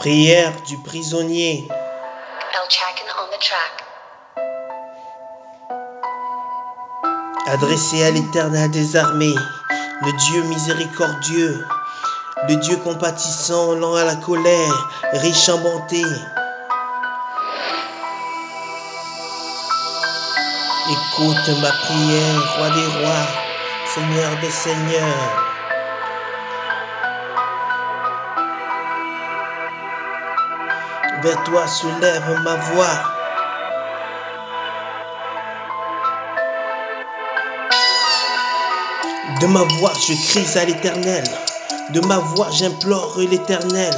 Prière du prisonnier. Adressé à l'Éternel des armées, le Dieu miséricordieux, le Dieu compatissant, lent à la colère, riche en bonté. Écoute ma prière, roi des rois, Seigneur des seigneurs. Vers toi se lève ma voix. De ma voix, je crie à l'éternel. De ma voix, j'implore l'éternel.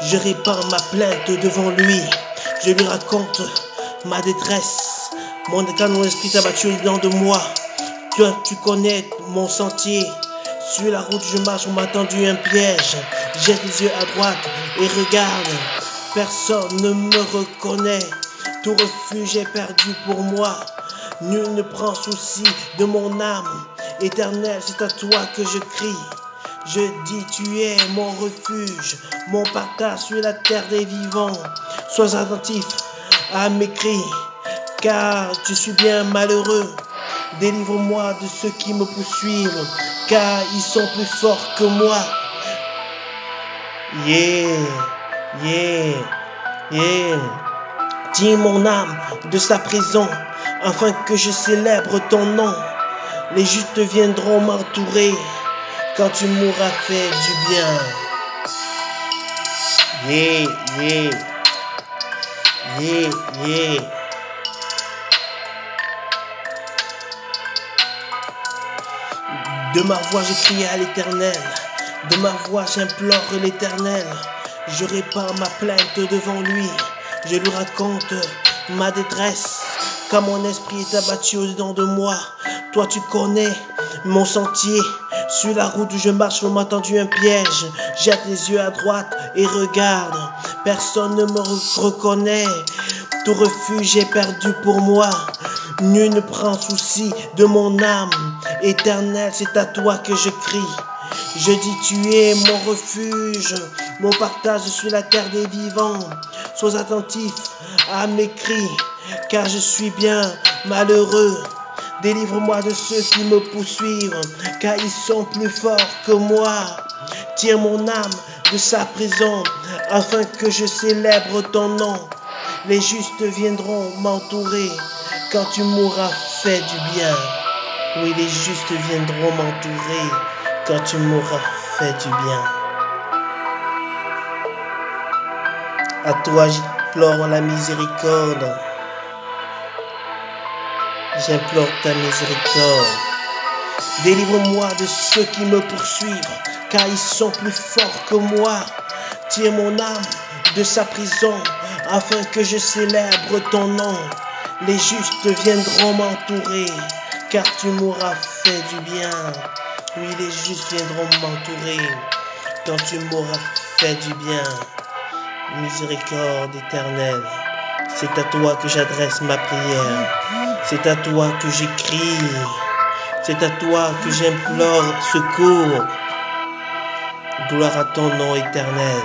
Je répands ma plainte devant lui. Je lui raconte ma détresse. Mon, quand mon esprit abattu dedans de moi. Toi, tu connais mon sentier. Sur la route, je marche, on m'a tendu un piège. Jette les yeux à droite et regarde. Personne ne me reconnaît. Tout refuge est perdu pour moi. Nul ne prend souci de mon âme. Éternel, c'est à toi que je crie. Je dis, tu es mon refuge, mon partage sur la terre des vivants. Sois attentif à mes cris, car je suis bien malheureux. Délivre-moi de ceux qui me poursuivent, car ils sont plus forts que moi. Yeah. Yeah, yeah. Dis mon âme de sa prison, afin que je célèbre ton nom. Les justes viendront m'entourer quand tu m'auras fait du bien. Yeah, yeah. Yeah, yeah. De ma voix, je crie à l'éternel. De ma voix, j'implore l'éternel. Je répands ma plainte devant lui. Je lui raconte ma détresse. Quand mon esprit est abattu au-dedans de moi, toi tu connais mon sentier. Sur la route où je marche, on m'a tendu un piège. Jette les yeux à droite et regarde. Personne ne me reconnaît. Tout refuge est perdu pour moi. Nul ne prend souci de mon âme. Éternel, c'est à toi que je crie. Je dis tu es mon refuge, mon partage sur la terre des vivants. Sois attentif à mes cris, car je suis bien malheureux. Délivre-moi de ceux qui me poursuivent, car ils sont plus forts que moi. Tire mon âme de sa prison, afin que je célèbre ton nom. Les justes viendront m'entourer quand tu m'auras fait du bien. Oui, les justes viendront m'entourer quand tu m'auras fait du bien. À toi j'implore la miséricorde. J'implore ta miséricorde. Délivre-moi de ceux qui me poursuivent, car ils sont plus forts que moi. Tire mon âme de sa prison, afin que je célèbre ton nom. Les justes viendront m'entourer, car tu m'auras fait du bien. Oui, les justes viendront m'entourer quand tu m'auras fait du bien. Miséricorde éternelle, c'est à toi que j'adresse ma prière. C'est à toi que j'écris. C'est à toi que j'implore secours. Gloire à ton nom éternel.